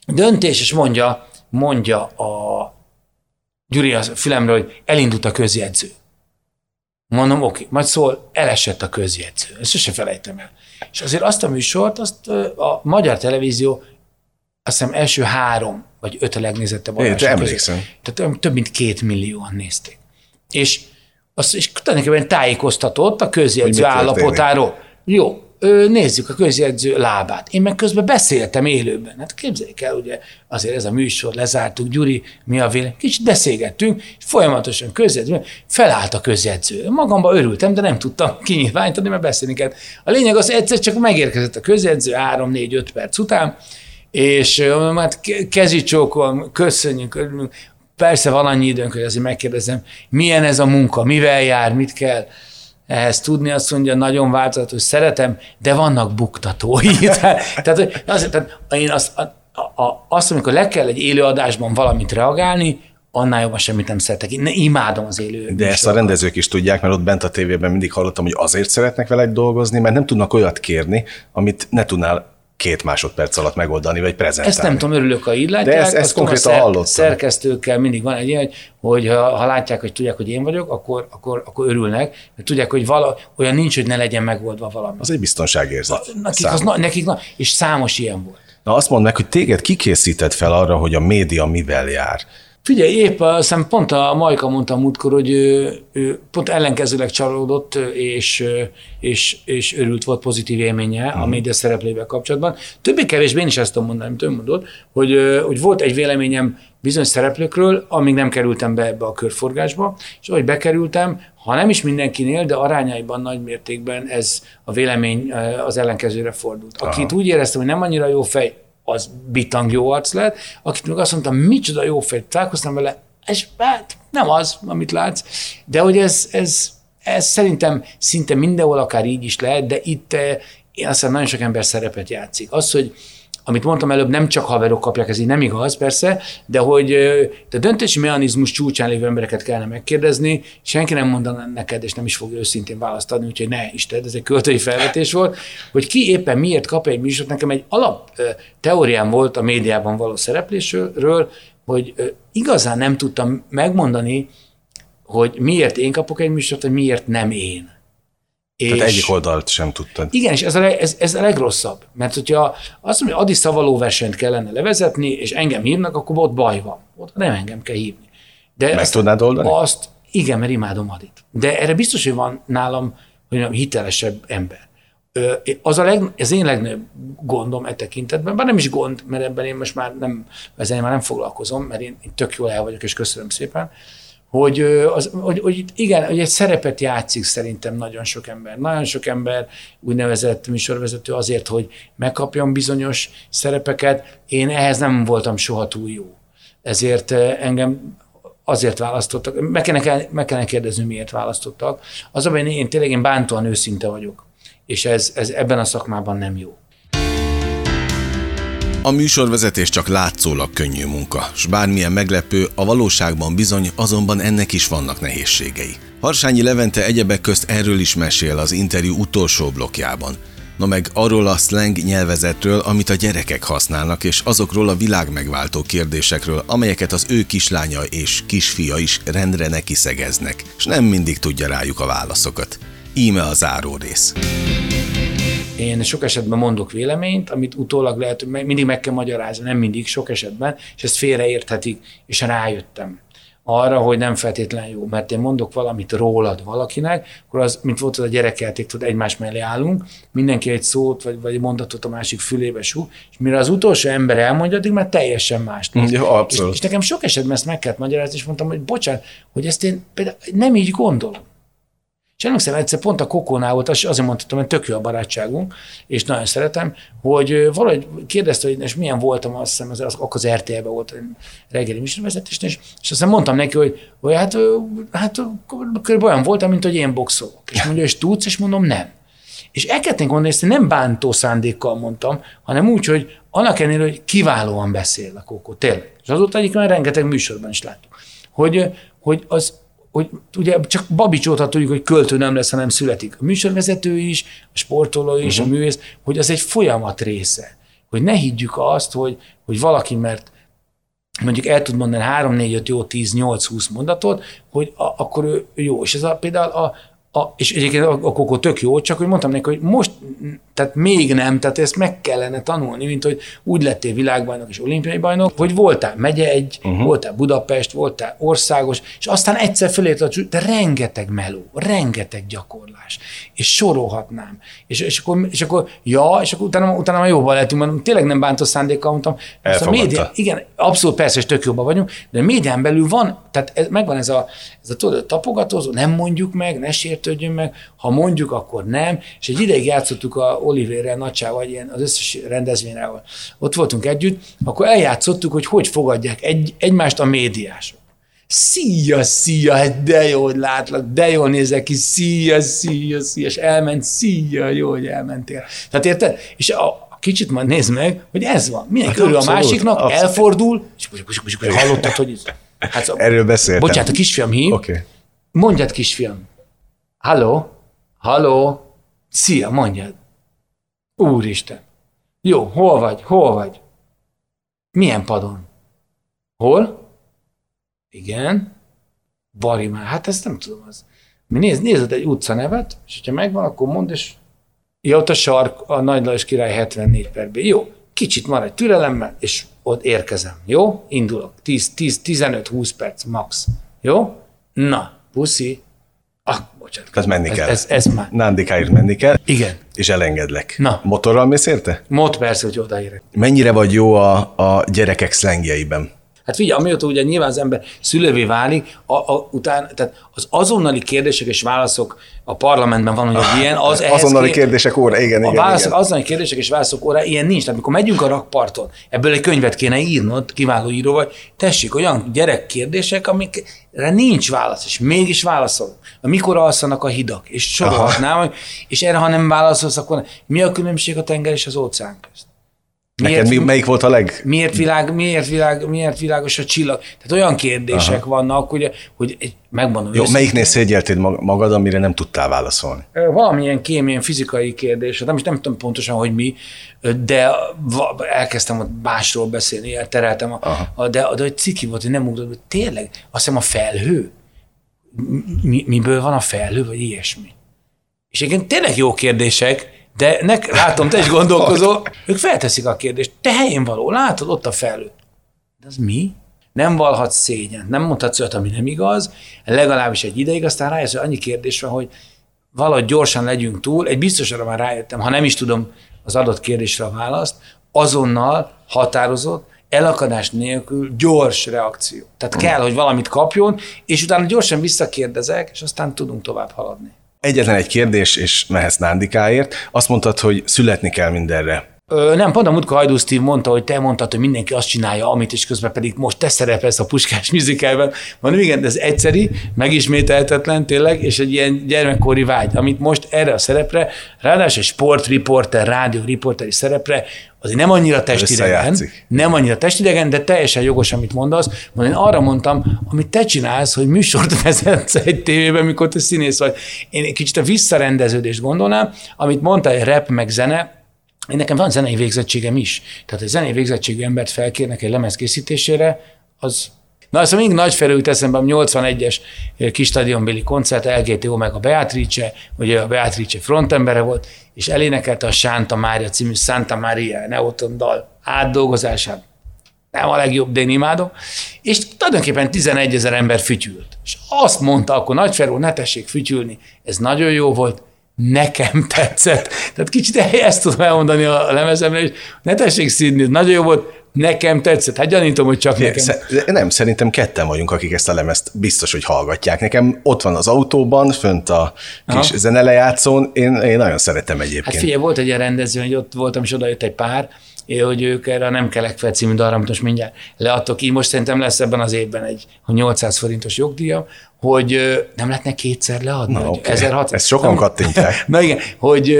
döntés, és mondja, mondja a Gyuri a fülemről, hogy elindult a közjegyző. Mondom, oké, majd szól, elesett a közjegyző. Ezt sose felejtem el. És azért azt a műsort, azt a magyar televízió azt hiszem első három vagy öt a legnézettebb adás. emlékszem. Tehát több mint két millióan nézték. És, azt, és tulajdonképpen tájékoztatott a közjegyző állapotáról. Jó, nézzük a közjegyző lábát. Én meg közben beszéltem élőben. Hát képzeljék el, ugye azért ez a műsor, lezártuk, Gyuri, mi a vélemény? Kicsit beszélgettünk, és folyamatosan közjegyző, felállt a közjegyző. Magamban örültem, de nem tudtam kinyilvánítani, mert beszélni kellett. A lényeg az, egyszer csak megérkezett a közjegyző, 3-4-5 perc után, és hát kezicsókon, köszönjük, persze van annyi időnk, hogy azért megkérdezem, milyen ez a munka, mivel jár, mit kell ehhez tudni, azt mondja, nagyon változatos, szeretem, de vannak buktatói. tehát, tehát, az, tehát én azt, a, a, azt, amikor le kell egy élőadásban valamit reagálni, annál jobban semmit nem szeretek. Én imádom az élő. De ezt a rendezők is tudják, mert ott bent a tévében mindig hallottam, hogy azért szeretnek vele dolgozni, mert nem tudnak olyat kérni, amit ne tudnál két másodperc alatt megoldani, vagy prezentálni. Ezt nem tudom, örülök, ha így látják. De ezt, ezt konkrétan szer- hallottam. Szerkesztőkkel mindig van egy ilyen, hogy ha, ha látják, hogy tudják, hogy én vagyok, akkor, akkor, akkor örülnek, mert tudják, hogy vala, olyan nincs, hogy ne legyen megoldva valami. Az egy biztonságérzet. Nekik, az, nekik, na, és számos ilyen volt. Na azt mondd meg, hogy téged kikészített fel arra, hogy a média mivel jár. Figyelj, épp azt pont a Majka mondta múltkor, hogy ő, ő pont ellenkezőleg csalódott, és, és, és örült volt pozitív élménye a mhm. média szereplővel kapcsolatban. Többé-kevésbé én is ezt tudom mondani, amit ő mondott, hogy, hogy volt egy véleményem bizonyos szereplőkről, amíg nem kerültem be ebbe a körforgásba, és ahogy bekerültem, ha nem is mindenkinél, de arányaiban nagy mértékben ez a vélemény az ellenkezőre fordult. Akit Aha. úgy éreztem, hogy nem annyira jó fej, az bitang jó arc lett, akit meg azt mondtam, micsoda jó fej, találkoztam vele, és hát nem az, amit látsz, de hogy ez, ez, ez szerintem szinte mindenhol akár így is lehet, de itt eh, én azt hiszem, nagyon sok ember szerepet játszik. Az, hogy amit mondtam előbb, nem csak haverok kapják, ez így nem igaz, persze, de hogy a döntési mechanizmus csúcsán lévő embereket kellene megkérdezni, senki nem mondaná neked, és nem is fog őszintén választ adni, úgyhogy ne is tedd, ez egy költői felvetés volt, hogy ki éppen miért kap egy műsort. Nekem egy alap teóriám volt a médiában való szereplésről, hogy igazán nem tudtam megmondani, hogy miért én kapok egy műsort, vagy miért nem én. És Tehát egyik oldalt sem tudtad. Igen, és ez a, ez, ez a legrosszabb. Mert hogyha azt mondja, hogy Adi szavaló versenyt kellene levezetni, és engem hívnak, akkor ott baj van. Ott nem engem kell hívni. De Meg azt, tudnád oldani? Azt, igen, mert imádom Adit. De erre biztos, hogy van nálam hogy mondjam, hitelesebb ember. Az a leg, ez én legnagyobb gondom e tekintetben, bár nem is gond, mert ebben én most már nem, ezzel én már nem foglalkozom, mert én, én tök jól el vagyok, és köszönöm szépen, hogy, az, hogy, hogy igen, hogy egy szerepet játszik szerintem nagyon sok ember. Nagyon sok ember úgynevezett műsorvezető azért, hogy megkapjon bizonyos szerepeket. Én ehhez nem voltam soha túl jó. Ezért engem azért választottak. Meg kellene, meg kellene kérdezni, miért választottak. Az én, én tényleg én bántóan őszinte vagyok. És ez, ez ebben a szakmában nem jó. A műsorvezetés csak látszólag könnyű munka, s bármilyen meglepő, a valóságban bizony azonban ennek is vannak nehézségei. Harsányi Levente egyebek közt erről is mesél az interjú utolsó blokkjában. Na meg arról a slang nyelvezetről, amit a gyerekek használnak, és azokról a világ megváltó kérdésekről, amelyeket az ő kislánya és kisfia is rendre neki szegeznek, és nem mindig tudja rájuk a válaszokat. Íme a záró rész. Én sok esetben mondok véleményt, amit utólag lehet, hogy mindig meg kell magyarázni, nem mindig, sok esetben, és ezt félreérthetik, és rájöttem arra, hogy nem feltétlen jó, mert én mondok valamit rólad valakinek, akkor az, mint volt az a gyerekjáték, tudod, egymás mellé állunk, mindenki egy szót vagy, vagy mondatot a másik fülébe sú, és mire az utolsó ember elmondja, addig már teljesen más. Ja, abszolút. És, és, nekem sok esetben ezt meg kellett magyarázni, és mondtam, hogy bocsánat, hogy ezt én például nem így gondolom. És emlékszem, egyszer pont a Kokónál volt, azért mondtam, hogy tök jó a barátságunk, és nagyon szeretem, hogy valahogy kérdezte, hogy és milyen voltam, azt hiszem, az, akkor az RTL-ben volt reggeli műsorvezetés, és, és aztán mondtam neki, hogy, hogy hát, hát körülbelül olyan voltam, mint hogy én boxolok. És mondja, és tudsz, és mondom, nem. És elkezdték mondani, ezt nem bántó szándékkal mondtam, hanem úgy, hogy annak ellenére, hogy kiválóan beszél a Kokó, tényleg. És azóta egyik már rengeteg műsorban is láttuk. Hogy, hogy az hogy ugye csak Babicsóta tudjuk, hogy költő nem lesz, hanem születik. A műsorvezető is, a sportoló is, uh-huh. a művész, hogy az egy folyamat része. Hogy ne higgyük azt, hogy, hogy valaki, mert mondjuk el tud mondani 3, 4, 5, jó, 10, 8, 20 mondatot, hogy a, akkor ő jó. És ez a, például a, a, és egyébként a, a kokó tök jó, csak hogy mondtam neki, hogy most, tehát még nem, tehát ezt meg kellene tanulni, mint hogy úgy lettél világbajnok és olimpiai bajnok, hogy voltál megye egy, uh-huh. voltál Budapest, voltál országos, és aztán egyszer fölért a de rengeteg meló, rengeteg gyakorlás, és sorolhatnám. És, és, akkor, és akkor, ja, és akkor utána, utána már jobban lehetünk, mondom, tényleg nem bántó szándékkal mondtam. A média, igen, abszolút persze, és tök jobban vagyunk, de a médián belül van, tehát ez, megvan ez a, ez a tudod, tapogatózó, nem mondjuk meg, ne sértődjön meg, ha mondjuk, akkor nem, és egy ideig játszottuk a Oliverrel, Nacsával, ilyen az összes rendezvényel, ott voltunk együtt, akkor eljátszottuk, hogy hogy fogadják egy, egymást a médiások. Szia, szia, hát de jó, hogy látlak, de jól nézek ki, szia, szia, szia, és elment, szia, jó, hogy elmentél. Tehát érted? És a, kicsit majd nézd meg, hogy ez van. Mindenki hát örül a másiknak, abszolút. elfordul, és hallottad, hogy... Hát, szóval- Erről beszéltem. Bocsánat, a kisfiam hív. Okay. Mondjad, kisfiam. Halló? Halló? Szia, mondjad. Úristen. Jó, hol vagy? Hol vagy? Milyen padon? Hol? Igen. Barimán. Hát ezt nem tudom. Az. Mi néz, nézed egy utca nevet, és hogyha megvan, akkor mondd, és ja, ott a sark, a Nagy Lajos király 74 per B. Jó, kicsit maradj türelemmel, és ott érkezem. Jó? Indulok. 10-15-20 perc max. Jó? Na, puszi. Bocsánat. Tehát menni kell. Ez, ez, ez már. Nándikáért menni kell. Igen. És elengedlek. Na. Motorral mész érte? Mot persze, hogy odaérek. Mennyire vagy jó a, a gyerekek szlengjeiben? Hát figyelj, amióta ugye nyilván az ember szülővé válik, a, a, után, tehát az azonnali kérdések és válaszok a parlamentben van, hogy ah, ilyen, az Azonnali ké... kérdések óra, igen, a igen, válaszok, igen. Azonnali kérdések és válaszok óra, ilyen nincs. Tehát amikor megyünk a rakparton, ebből egy könyvet kéne írnod, kiváló író vagy, tessék, olyan gyerek kérdések, amikre nincs válasz, és mégis válaszol. Mikor alszanak a hidak, és sorolhatnám, és erre, ha nem válaszolsz, akkor mi a különbség a tenger és az óceán közt? Miért, Neked melyik volt a leg? Miért, világ, miért, világ, miért világos a csillag? Tehát olyan kérdések Aha. vannak, hogy, hogy egy, megmondom. Jó, melyiknél szégyeltéd magad, amire nem tudtál válaszolni? Valamilyen kémien fizikai kérdés, nem is nem tudom pontosan, hogy mi, de elkezdtem ott másról beszélni, eltereltem, a, a, de, de egy ciki volt, hogy nem ugrott, tényleg, azt hiszem a felhő, mi, miből van a felhő, vagy ilyesmi. És igen, tényleg jó kérdések, de nek, látom, te is gondolkozol, ők felteszik a kérdést, te helyén való, látod, ott a felő. De az mi? Nem valhatsz szégyen, nem mondhatsz olyat, ami nem igaz, legalábbis egy ideig, aztán rájössz, hogy annyi kérdés van, hogy valahogy gyorsan legyünk túl, egy biztosra már rájöttem, ha nem is tudom az adott kérdésre a választ, azonnal határozott, elakadás nélkül gyors reakció. Tehát kell, hogy valamit kapjon, és utána gyorsan visszakérdezek, és aztán tudunk tovább haladni. Egyetlen egy kérdés, és mehetsz Nándikáért. Azt mondtad, hogy születni kell mindenre. Ö, nem, pont a Mutka Hajdú Steve mondta, hogy te mondtad, hogy mindenki azt csinálja, amit, és közben pedig most te szerepelsz a puskás műzikálban. Mondom, igen, ez egyszeri, megismételhetetlen tényleg, és egy ilyen gyermekkori vágy, amit most erre a szerepre, ráadásul egy sportriporter, rádió szerepre, azért nem annyira testidegen, nem annyira testidegen, de teljesen jogos, amit mondasz. Mondom, én arra mondtam, amit te csinálsz, hogy műsort vezetsz egy tévében, mikor te színész vagy. Én egy kicsit a visszarendeződést gondolnám, amit mondta, egy rap meg zene, én nekem van zenei végzettségem is. Tehát egy zenei végzettségű embert felkérnek egy lemez készítésére, az Na, azt még nagy felült eszembe, 81-es kis stadionbeli koncert, LGTO meg a Beatrice, ugye a Beatrice frontembere volt, és elénekelte a Sánta Mária című Santa Maria Neoton dal átdolgozását. Nem a legjobb, de én imádom. És tulajdonképpen 11 ezer ember fütyült. És azt mondta akkor Nagyferó, ne tessék fütyülni, ez nagyon jó volt, nekem tetszett. Tehát kicsit ezt tudom elmondani a lemezemre, és ne tessék szídni, nagyon jó volt, nekem tetszett. Hát gyanítom, hogy csak nekem. Nem, szerintem ketten vagyunk, akik ezt a lemezt biztos, hogy hallgatják. Nekem ott van az autóban, fönt a kis Aha. zenelejátszón, én, én nagyon szeretem egyébként. Hát figyelj, volt egy ilyen rendező, hogy ott voltam, és oda jött egy pár, hogy ők erre a Nem kelek fel című dalra, most mindjárt leadtok így. Most szerintem lesz ebben az évben egy 800 forintos jogdíja, hogy nem lehetne kétszer leadni? Na, okay. 1600? Ezt sokan kattintják. Na igen, hogy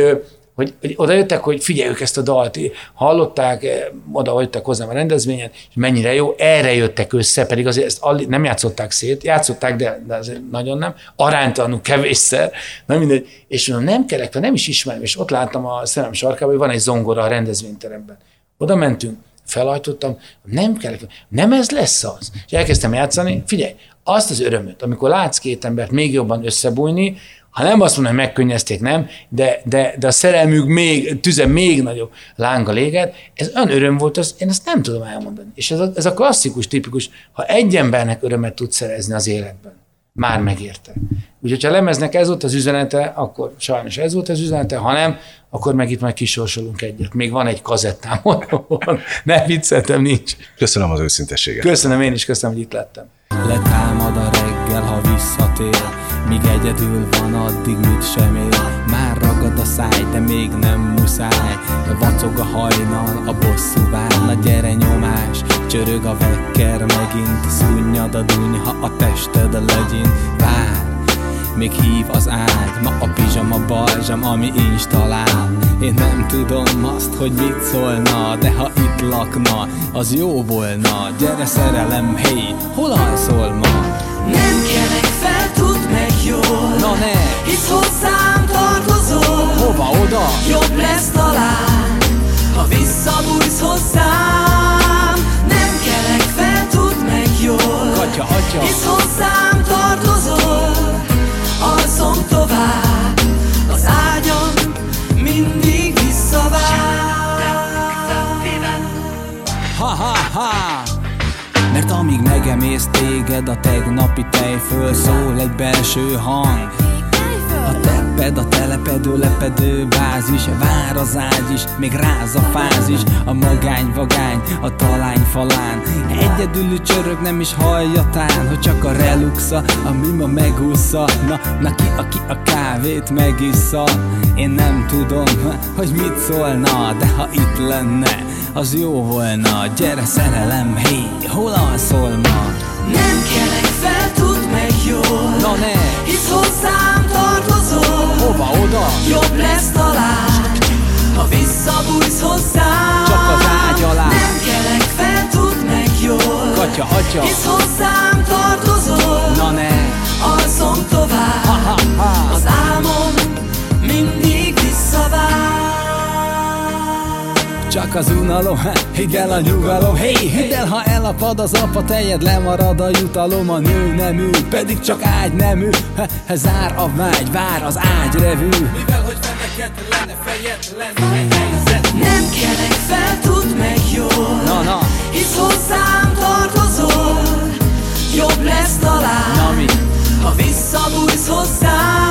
hogy, hogy oda jöttek, hogy figyeljük ezt a dalt, hallották, oda jöttek hozzám a rendezvényen, és mennyire jó, erre jöttek össze, pedig azért ezt nem játszották szét, játszották, de, de azért nagyon nem, aránytalanul kevésszer, nem mindegy, és mondom, nem kellek, nem is ismerem, és ott láttam a szemem sarkában, hogy van egy zongora a rendezvényteremben. Oda mentünk, felajtottam, nem kell, nem ez lesz az. És elkezdtem játszani, figyelj, azt az örömöt, amikor látsz két embert még jobban összebújni, ha nem azt mondom, hogy megkönnyezték, nem, de, de, de a szerelmük még, tüze még nagyobb lánga léged, ez olyan öröm volt, az, én ezt nem tudom elmondani. És ez a, ez a klasszikus, tipikus, ha egy embernek örömet tud szerezni az életben, már megérte. Úgyhogy, ha lemeznek ez volt az üzenete, akkor sajnos ez volt az üzenete, ha nem, akkor meg itt majd kisorsolunk egyet. Még van egy kazettám otthon. Ne vicceltem, nincs. Köszönöm az őszintességet. Köszönöm, én is köszönöm, hogy itt lettem. Letámad a reggel, ha visszatér, míg egyedül van, addig mit sem ér. Már ragad a száj, de még nem muszáj. Vacog a hajnal, a bosszú vár, na gyere nyomás, csörög a vekker megint, szunnyad a dunyha, a tested a legyint, vár még hív az ágy Ma a pizsama balzsam, ami installál Én nem tudom azt, hogy mit szólna De ha itt lakna, az jó volna Gyere szerelem, hey, hol alszol ma? Nem kelek fel, tudd meg jól Na ne! Hisz hozzám tartozol Hova oda? Jobb lesz talán Ha visszabújsz hozzám. Nem kelek fel, tudd meg jól. Katya, atya. Hisz hozzám tartozol. Alszom tovább Az ágyam mindig visszavár. Ha ha ha. Mert amíg megemész téged a tegnapi tejföl Szól egy belső hang A tepped, a telepedő, lepedő bázis Vár az ágy is, még ráz a fázis A magány, vagány, a talány falán. Egyedül csörög, nem is hallja tán Hogy csak a reluxa, ami ma megúszza. Na, na ki, aki a kávét megissza? Én nem tudom, hogy mit szólna De ha itt lenne, az jó volna. Gyere szerelem, hé, hey, hol alszol ma? Nem kelek fel, tudd meg jól Na ne! Hisz hozzám tartozol Hova oda? Jobb lesz talán Ha visszabújsz hozzám. Csak az ágy alá. Nem kelek fel, tudd meg jól. Katya, atya. Hisz hozzám Csak az unalom, hidd el a nyugalom. Hey, hidd el, ha elapad az apa tejed Lemarad a jutalom, a nő nem ül Pedig csak ágy nem ül Zár a vágy, vár az ágy revű. Mivel hogy feneketlen, fejetlen helyzet. Nem kelek fel, tudd meg jól. Na, na, Hisz hozzám tartozol. Jobb lesz talán na mi? Ha visszabújsz hozzám